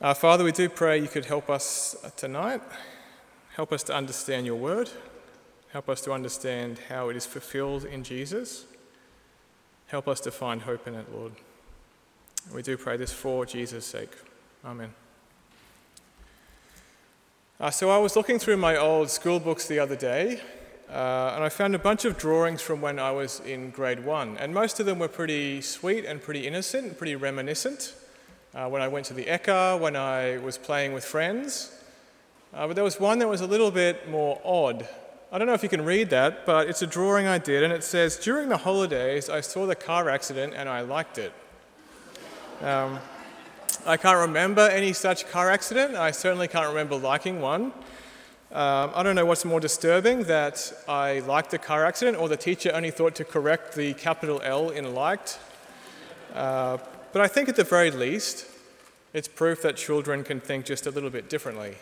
Uh, Father, we do pray you could help us tonight, help us to understand your word, help us to understand how it is fulfilled in Jesus, help us to find hope in it, Lord. We do pray this for Jesus' sake. Amen. Uh, so I was looking through my old school books the other day, uh, and I found a bunch of drawings from when I was in grade one, and most of them were pretty sweet and pretty innocent, and pretty reminiscent uh, when I went to the Ekka, when I was playing with friends. Uh, but there was one that was a little bit more odd. I don't know if you can read that, but it's a drawing I did, and it says, During the holidays, I saw the car accident and I liked it. Um, I can't remember any such car accident. I certainly can't remember liking one. Um, I don't know what's more disturbing that I liked the car accident or the teacher only thought to correct the capital L in liked. Uh, but I think at the very least, it's proof that children can think just a little bit differently.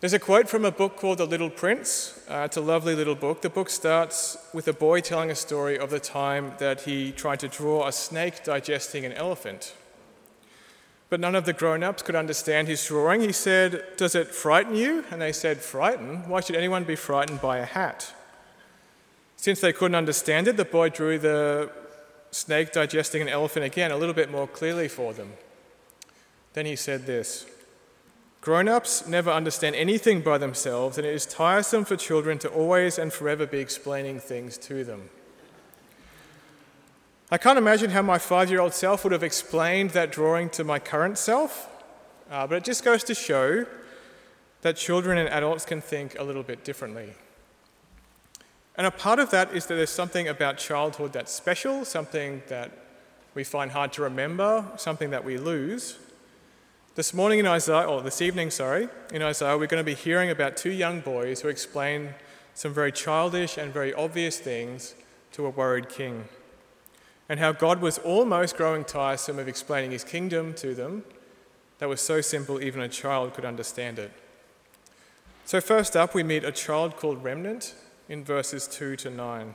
There's a quote from a book called The Little Prince. Uh, it's a lovely little book. The book starts with a boy telling a story of the time that he tried to draw a snake digesting an elephant. But none of the grown ups could understand his drawing. He said, Does it frighten you? And they said, Frighten? Why should anyone be frightened by a hat? Since they couldn't understand it, the boy drew the snake digesting an elephant again a little bit more clearly for them. Then he said this Grown ups never understand anything by themselves, and it is tiresome for children to always and forever be explaining things to them. I can't imagine how my five year old self would have explained that drawing to my current self, uh, but it just goes to show that children and adults can think a little bit differently. And a part of that is that there's something about childhood that's special, something that we find hard to remember, something that we lose. This morning in Isaiah, or this evening, sorry, in Isaiah, we're going to be hearing about two young boys who explain some very childish and very obvious things to a worried king, and how God was almost growing tiresome of explaining his kingdom to them that was so simple even a child could understand it. So, first up, we meet a child called Remnant in verses 2 to 9.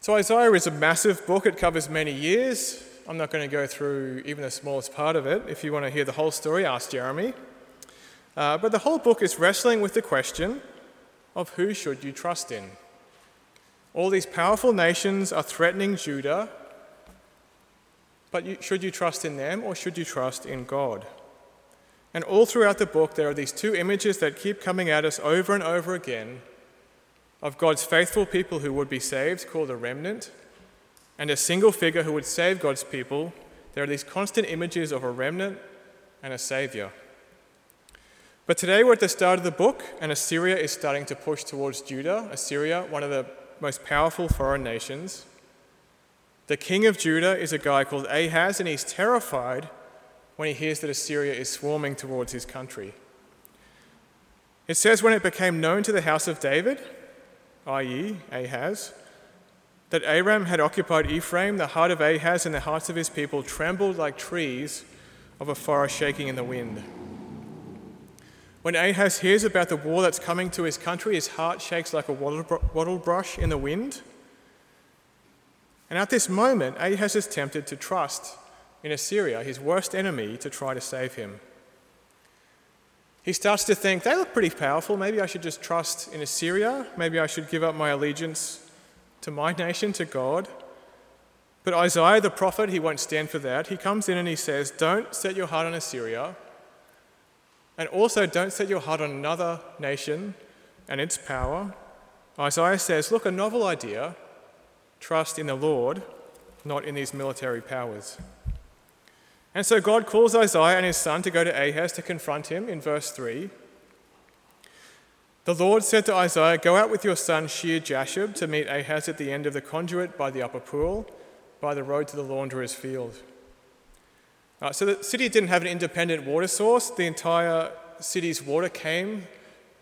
So, Isaiah is a massive book, it covers many years. I'm not going to go through even the smallest part of it. If you want to hear the whole story, ask Jeremy. Uh, but the whole book is wrestling with the question of who should you trust in. All these powerful nations are threatening Judah, but you, should you trust in them or should you trust in God? And all throughout the book, there are these two images that keep coming at us over and over again of God's faithful people who would be saved, called a remnant, and a single figure who would save God's people. There are these constant images of a remnant and a savior. But today we're at the start of the book, and Assyria is starting to push towards Judah. Assyria, one of the most powerful foreign nations. The king of Judah is a guy called Ahaz, and he's terrified when he hears that Assyria is swarming towards his country. It says, When it became known to the house of David, i.e., Ahaz, that Aram had occupied Ephraim, the heart of Ahaz and the hearts of his people trembled like trees of a forest shaking in the wind. When Ahaz hears about the war that's coming to his country, his heart shakes like a wattle brush in the wind. And at this moment, Ahaz is tempted to trust in Assyria, his worst enemy, to try to save him. He starts to think, they look pretty powerful. Maybe I should just trust in Assyria. Maybe I should give up my allegiance to my nation, to God. But Isaiah the prophet, he won't stand for that. He comes in and he says, Don't set your heart on Assyria. And also, don't set your heart on another nation and its power. Isaiah says, Look, a novel idea. Trust in the Lord, not in these military powers. And so God calls Isaiah and his son to go to Ahaz to confront him in verse 3. The Lord said to Isaiah, Go out with your son Shear Jashub to meet Ahaz at the end of the conduit by the upper pool, by the road to the launderer's field. Uh, so the city didn't have an independent water source. The entire city's water came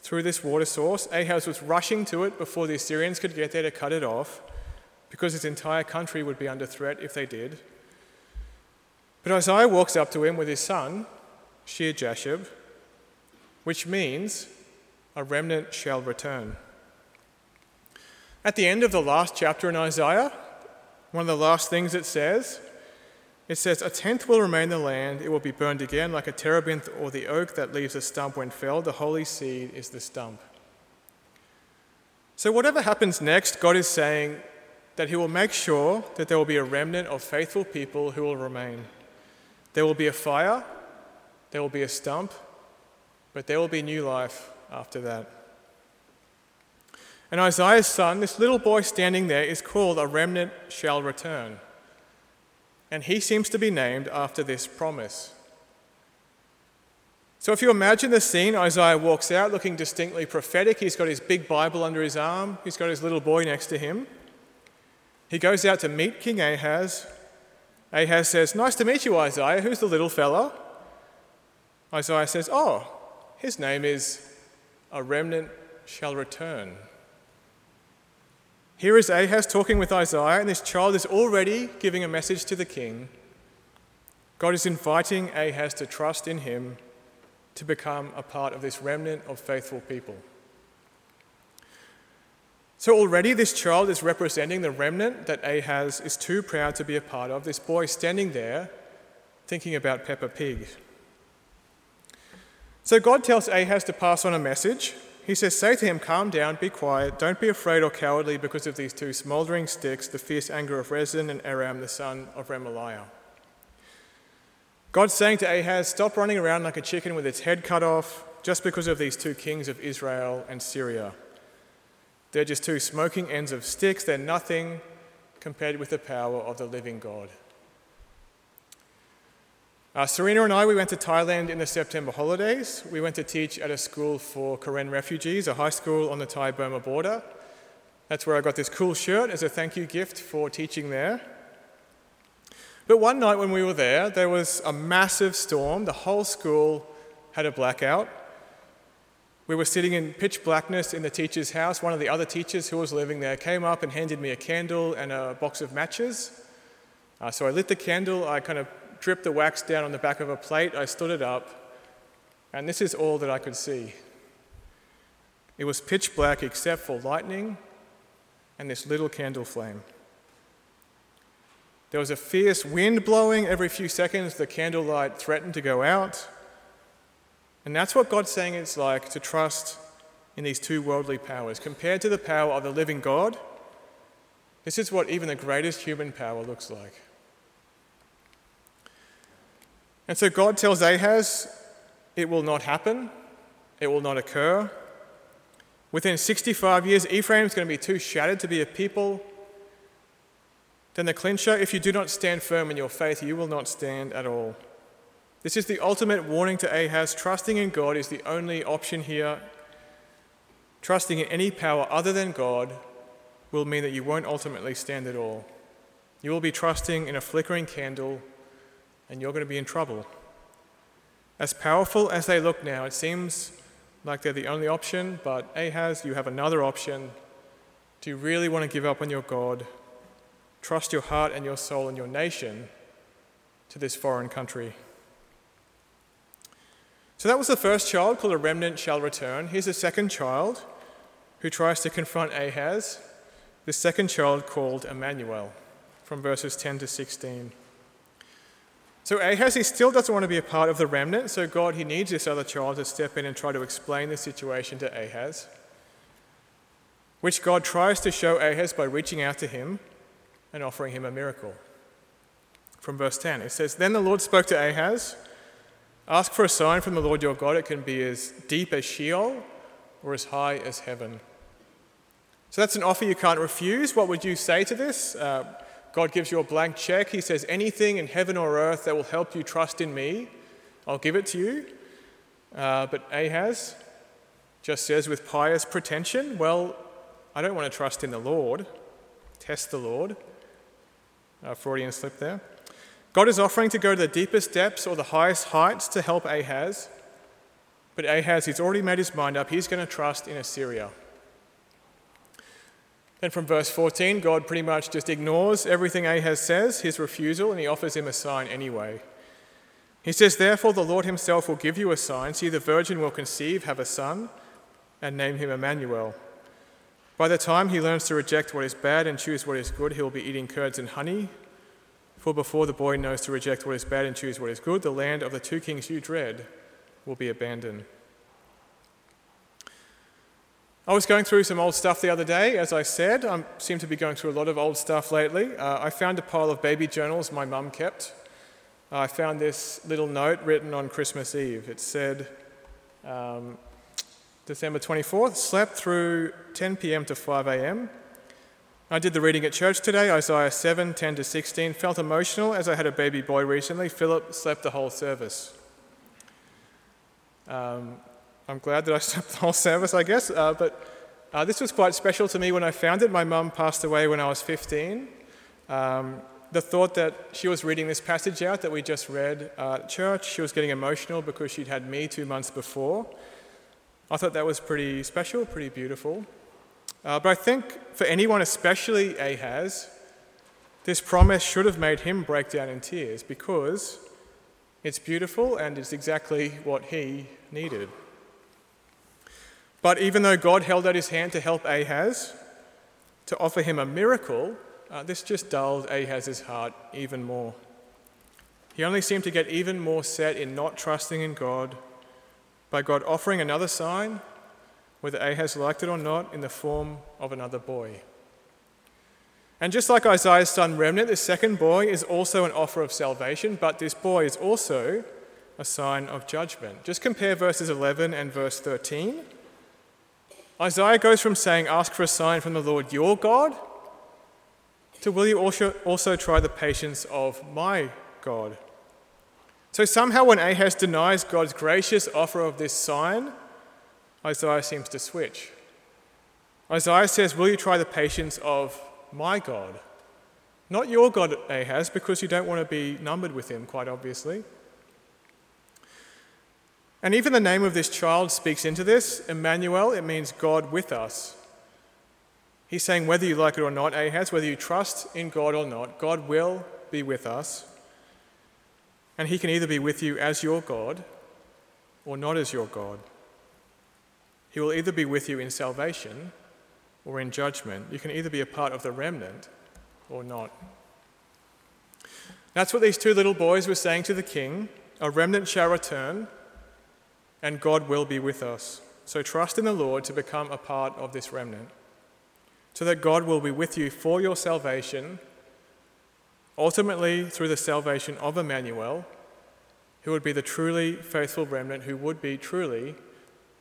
through this water source. Ahaz was rushing to it before the Assyrians could get there to cut it off, because his entire country would be under threat if they did. But Isaiah walks up to him with his son, Shear Jashub, which means a remnant shall return. At the end of the last chapter in Isaiah, one of the last things it says It says, A tenth will remain in the land, it will be burned again, like a terebinth or the oak that leaves a stump when felled. The holy seed is the stump. So, whatever happens next, God is saying that He will make sure that there will be a remnant of faithful people who will remain. There will be a fire, there will be a stump, but there will be new life after that. And Isaiah's son, this little boy standing there, is called a remnant shall return. And he seems to be named after this promise. So if you imagine the scene, Isaiah walks out looking distinctly prophetic. He's got his big Bible under his arm, he's got his little boy next to him. He goes out to meet King Ahaz. Ahaz says, Nice to meet you, Isaiah. Who's the little fella? Isaiah says, Oh, his name is A Remnant Shall Return. Here is Ahaz talking with Isaiah, and this child is already giving a message to the king. God is inviting Ahaz to trust in him to become a part of this remnant of faithful people. So, already this child is representing the remnant that Ahaz is too proud to be a part of. This boy standing there thinking about Peppa Pig. So, God tells Ahaz to pass on a message he says, Say to him, Calm down, be quiet, don't be afraid or cowardly because of these two smouldering sticks, the fierce anger of Rezin and Aram, the son of Remaliah. God's saying to Ahaz, Stop running around like a chicken with its head cut off just because of these two kings of Israel and Syria. They're just two smoking ends of sticks, they're nothing compared with the power of the living God. Uh, Serena and I, we went to Thailand in the September holidays. We went to teach at a school for Karen refugees, a high school on the Thai Burma border. That's where I got this cool shirt as a thank you gift for teaching there. But one night when we were there, there was a massive storm. The whole school had a blackout. We were sitting in pitch blackness in the teacher's house. One of the other teachers who was living there came up and handed me a candle and a box of matches. Uh, so I lit the candle, I kind of dripped the wax down on the back of a plate, I stood it up, and this is all that I could see. It was pitch black except for lightning and this little candle flame. There was a fierce wind blowing every few seconds. The candlelight threatened to go out. And that's what God's saying it's like to trust in these two worldly powers. Compared to the power of the living God, this is what even the greatest human power looks like. And so God tells Ahaz, it will not happen, it will not occur. Within 65 years, Ephraim is going to be too shattered to be a people. Then the clincher if you do not stand firm in your faith, you will not stand at all. This is the ultimate warning to Ahaz. Trusting in God is the only option here. Trusting in any power other than God will mean that you won't ultimately stand at all. You will be trusting in a flickering candle and you're going to be in trouble. As powerful as they look now, it seems like they're the only option, but Ahaz, you have another option. Do you really want to give up on your God? Trust your heart and your soul and your nation to this foreign country. So that was the first child called a remnant shall return. Here's a second child who tries to confront Ahaz, the second child called Emmanuel, from verses 10 to 16. So Ahaz, he still doesn't want to be a part of the remnant, so God, he needs this other child to step in and try to explain the situation to Ahaz, which God tries to show Ahaz by reaching out to him and offering him a miracle. From verse 10, it says, Then the Lord spoke to Ahaz, Ask for a sign from the Lord your God. It can be as deep as Sheol or as high as heaven. So that's an offer you can't refuse. What would you say to this? Uh, God gives you a blank check. He says, Anything in heaven or earth that will help you trust in me, I'll give it to you. Uh, but Ahaz just says with pious pretension, Well, I don't want to trust in the Lord, test the Lord. Uh, Freudian slip there. God is offering to go to the deepest depths or the highest heights to help Ahaz. But Ahaz, he's already made his mind up. He's going to trust in Assyria. Then from verse 14, God pretty much just ignores everything Ahaz says, his refusal, and he offers him a sign anyway. He says, Therefore, the Lord himself will give you a sign. See, the virgin will conceive, have a son, and name him Emmanuel. By the time he learns to reject what is bad and choose what is good, he will be eating curds and honey For before the boy knows to reject what is bad and choose what is good, the land of the two kings you dread will be abandoned. I was going through some old stuff the other day, as I said. I seem to be going through a lot of old stuff lately. Uh, I found a pile of baby journals my mum kept. I found this little note written on Christmas Eve. It said, um, December 24th, slept through 10 p.m. to 5 a.m. I did the reading at church today, Isaiah 7 10 to 16. Felt emotional as I had a baby boy recently. Philip slept the whole service. Um, I'm glad that I slept the whole service, I guess, uh, but uh, this was quite special to me when I found it. My mum passed away when I was 15. Um, the thought that she was reading this passage out that we just read uh, at church, she was getting emotional because she'd had me two months before. I thought that was pretty special, pretty beautiful. Uh, but I think for anyone, especially Ahaz, this promise should have made him break down in tears because it's beautiful and it's exactly what he needed. But even though God held out his hand to help Ahaz, to offer him a miracle, uh, this just dulled Ahaz's heart even more. He only seemed to get even more set in not trusting in God by God offering another sign whether Ahaz liked it or not, in the form of another boy. And just like Isaiah's son remnant, this second boy is also an offer of salvation, but this boy is also a sign of judgment. Just compare verses 11 and verse 13. Isaiah goes from saying, Ask for a sign from the Lord your God, to will you also, also try the patience of my God? So somehow, when Ahaz denies God's gracious offer of this sign, Isaiah seems to switch. Isaiah says, Will you try the patience of my God? Not your God, Ahaz, because you don't want to be numbered with him, quite obviously. And even the name of this child speaks into this. Emmanuel, it means God with us. He's saying, whether you like it or not, Ahaz, whether you trust in God or not, God will be with us. And he can either be with you as your God or not as your God. He will either be with you in salvation or in judgment. You can either be a part of the remnant or not. That's what these two little boys were saying to the king a remnant shall return, and God will be with us. So trust in the Lord to become a part of this remnant, so that God will be with you for your salvation, ultimately through the salvation of Emmanuel, who would be the truly faithful remnant, who would be truly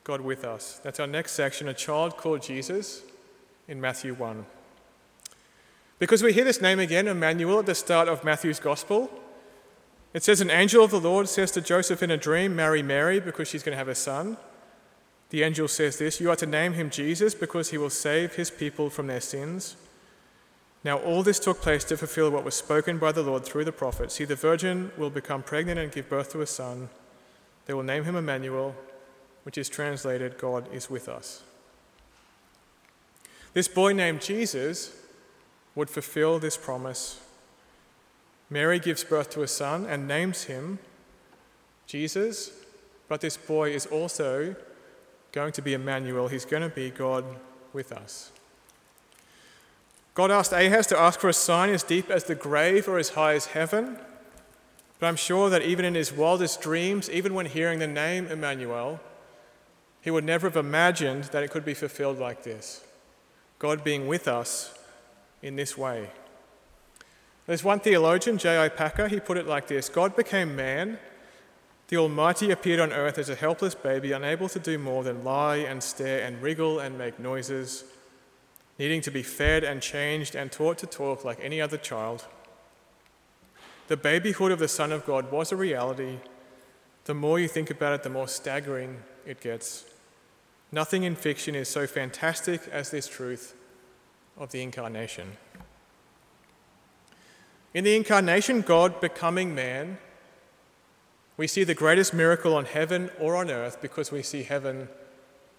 God with us. That's our next section, a child called Jesus in Matthew 1. Because we hear this name again, Emmanuel, at the start of Matthew's Gospel, it says, An angel of the Lord says to Joseph in a dream, Marry Mary because she's going to have a son. The angel says this You are to name him Jesus because he will save his people from their sins. Now, all this took place to fulfill what was spoken by the Lord through the prophets. See, the virgin will become pregnant and give birth to a son. They will name him Emmanuel which is translated God is with us. This boy named Jesus would fulfill this promise. Mary gives birth to a son and names him Jesus, but this boy is also going to be Emmanuel. He's going to be God with us. God asked Ahaz to ask for a sign as deep as the grave or as high as heaven. But I'm sure that even in his wildest dreams, even when hearing the name Emmanuel, he would never have imagined that it could be fulfilled like this God being with us in this way. There's one theologian, J.I. Packer, he put it like this God became man. The Almighty appeared on earth as a helpless baby, unable to do more than lie and stare and wriggle and make noises, needing to be fed and changed and taught to talk like any other child. The babyhood of the Son of God was a reality. The more you think about it, the more staggering it gets. Nothing in fiction is so fantastic as this truth of the incarnation. In the incarnation, God becoming man, we see the greatest miracle on heaven or on earth because we see heaven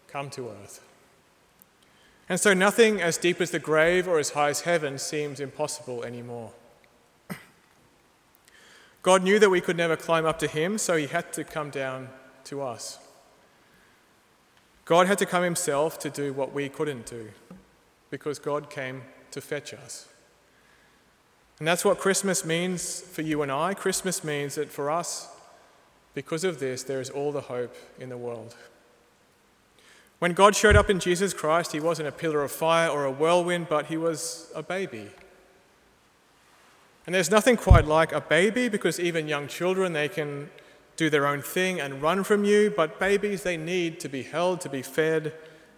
come to earth. And so nothing as deep as the grave or as high as heaven seems impossible anymore. God knew that we could never climb up to him, so he had to come down to us. God had to come himself to do what we couldn't do because God came to fetch us. And that's what Christmas means for you and I. Christmas means that for us, because of this, there is all the hope in the world. When God showed up in Jesus Christ, he wasn't a pillar of fire or a whirlwind, but he was a baby. And there's nothing quite like a baby because even young children, they can do their own thing and run from you, but babies, they need to be held, to be fed.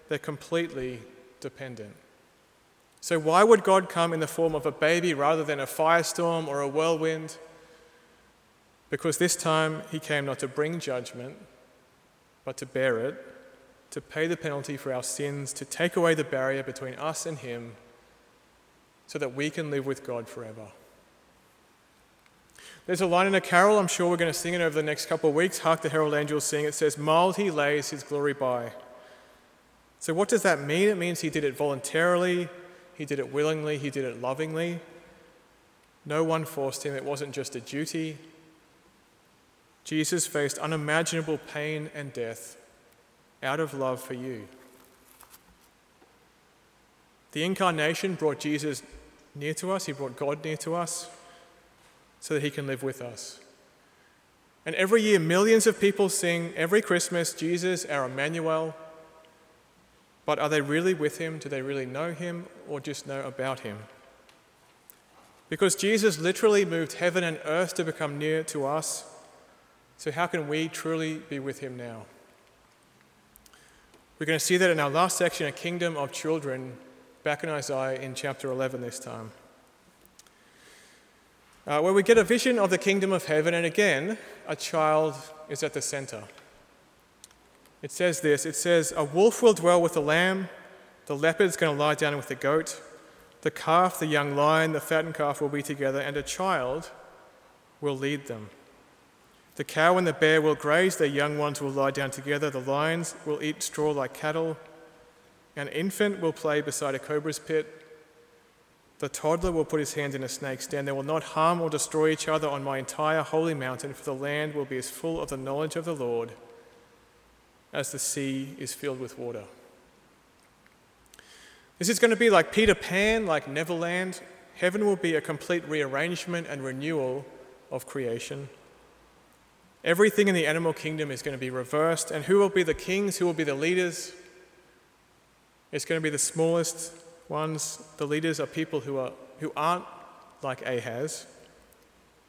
They're completely dependent. So, why would God come in the form of a baby rather than a firestorm or a whirlwind? Because this time he came not to bring judgment, but to bear it, to pay the penalty for our sins, to take away the barrier between us and him, so that we can live with God forever. There's a line in a carol, I'm sure we're going to sing it over the next couple of weeks. Hark the herald angels sing. It says, Mild he lays his glory by. So, what does that mean? It means he did it voluntarily, he did it willingly, he did it lovingly. No one forced him, it wasn't just a duty. Jesus faced unimaginable pain and death out of love for you. The incarnation brought Jesus near to us, he brought God near to us so that he can live with us. And every year, millions of people sing every Christmas, Jesus, our Emmanuel. But are they really with him? Do they really know him or just know about him? Because Jesus literally moved heaven and earth to become near to us. So, how can we truly be with him now? We're going to see that in our last section, a kingdom of children, back in Isaiah in chapter 11 this time. Uh, where we get a vision of the kingdom of heaven, and again, a child is at the center. It says this it says, A wolf will dwell with the lamb, the leopard's going to lie down with the goat, the calf, the young lion, the fattened calf will be together, and a child will lead them. The cow and the bear will graze, their young ones will lie down together, the lions will eat straw like cattle, an infant will play beside a cobra's pit. The toddler will put his hand in a snake's den. They will not harm or destroy each other on my entire holy mountain, for the land will be as full of the knowledge of the Lord as the sea is filled with water. This is going to be like Peter Pan, like Neverland. Heaven will be a complete rearrangement and renewal of creation. Everything in the animal kingdom is going to be reversed, and who will be the kings? Who will be the leaders? It's going to be the smallest ones. The leaders are people who, are, who aren't like Ahaz,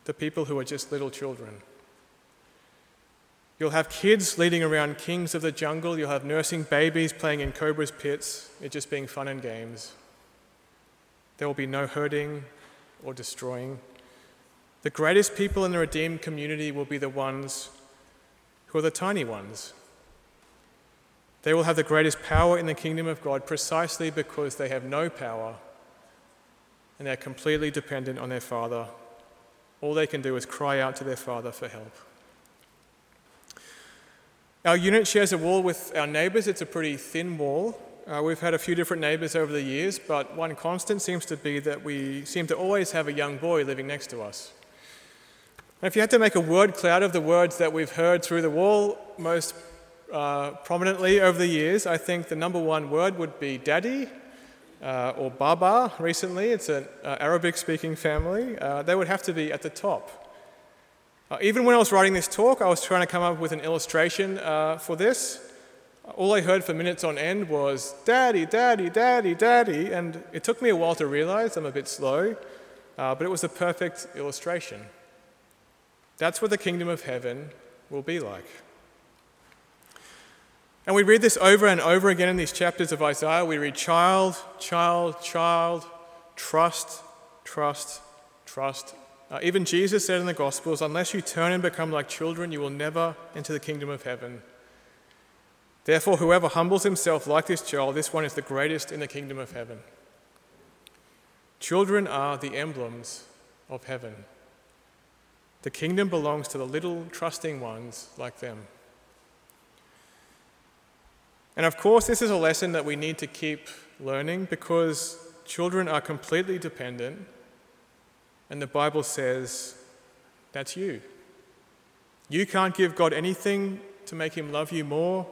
the people who are just little children. You'll have kids leading around kings of the jungle. You'll have nursing babies playing in cobra's pits, it just being fun and games. There will be no hurting or destroying. The greatest people in the redeemed community will be the ones who are the tiny ones. They will have the greatest power in the kingdom of God precisely because they have no power and they're completely dependent on their Father. All they can do is cry out to their Father for help. Our unit shares a wall with our neighbours. It's a pretty thin wall. Uh, we've had a few different neighbours over the years, but one constant seems to be that we seem to always have a young boy living next to us. And if you had to make a word cloud of the words that we've heard through the wall most uh, prominently over the years, I think the number one word would be daddy uh, or baba recently. It's an uh, Arabic speaking family. Uh, they would have to be at the top. Uh, even when I was writing this talk, I was trying to come up with an illustration for this. All I heard for minutes on end was daddy, daddy, daddy, daddy, and it took me a while to realize I'm a bit slow, but it was a perfect illustration. That's what the kingdom of heaven will be like. And we read this over and over again in these chapters of Isaiah. We read child, child, child, trust, trust, trust, uh, even Jesus said in the Gospels, unless you turn and become like children, you will never enter the kingdom of heaven. Therefore, whoever humbles himself like this child, this one is the greatest in the kingdom of heaven. Children are the emblems of heaven. The kingdom belongs to the little trusting ones like them. And of course, this is a lesson that we need to keep learning because children are completely dependent and the Bible says, that's you. You can't give God anything to make him love you more.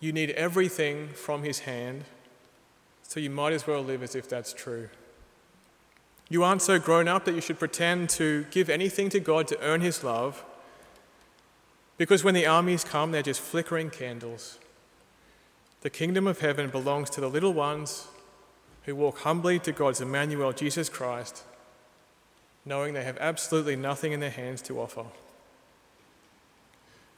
You need everything from his hand. So you might as well live as if that's true. You aren't so grown up that you should pretend to give anything to God to earn His love, because when the armies come, they're just flickering candles. The kingdom of heaven belongs to the little ones who walk humbly to God's Emmanuel, Jesus Christ, knowing they have absolutely nothing in their hands to offer.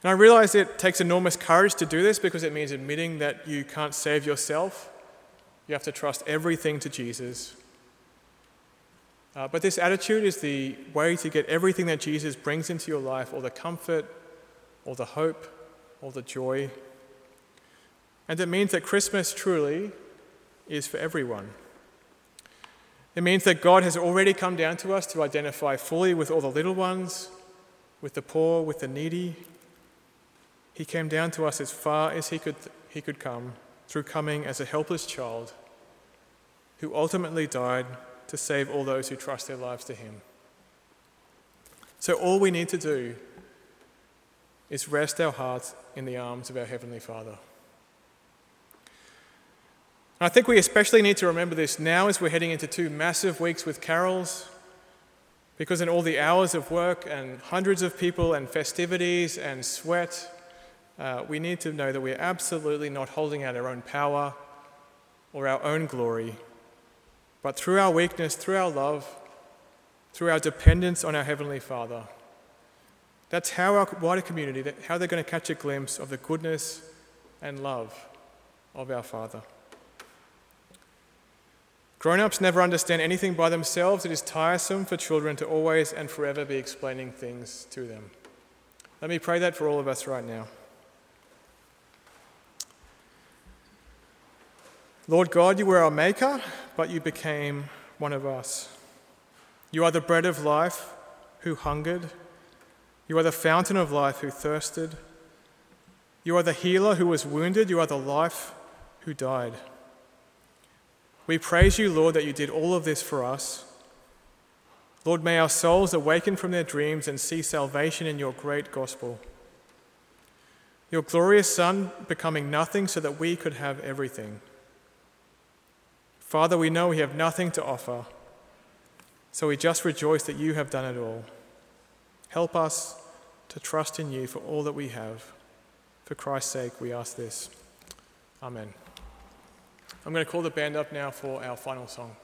And I realize it takes enormous courage to do this because it means admitting that you can't save yourself. You have to trust everything to Jesus. Uh, but this attitude is the way to get everything that Jesus brings into your life, all the comfort, all the hope, all the joy. And it means that Christmas truly is for everyone. It means that God has already come down to us to identify fully with all the little ones, with the poor, with the needy, he came down to us as far as he could, he could come through coming as a helpless child who ultimately died to save all those who trust their lives to him. So, all we need to do is rest our hearts in the arms of our Heavenly Father. And I think we especially need to remember this now as we're heading into two massive weeks with carols, because in all the hours of work and hundreds of people and festivities and sweat, uh, we need to know that we're absolutely not holding out our own power or our own glory, but through our weakness, through our love, through our dependence on our Heavenly Father. That's how our wider community, how they're going to catch a glimpse of the goodness and love of our Father. Grown ups never understand anything by themselves. It is tiresome for children to always and forever be explaining things to them. Let me pray that for all of us right now. Lord God, you were our maker, but you became one of us. You are the bread of life who hungered. You are the fountain of life who thirsted. You are the healer who was wounded. You are the life who died. We praise you, Lord, that you did all of this for us. Lord, may our souls awaken from their dreams and see salvation in your great gospel. Your glorious Son becoming nothing so that we could have everything. Father, we know we have nothing to offer, so we just rejoice that you have done it all. Help us to trust in you for all that we have. For Christ's sake, we ask this. Amen. I'm going to call the band up now for our final song.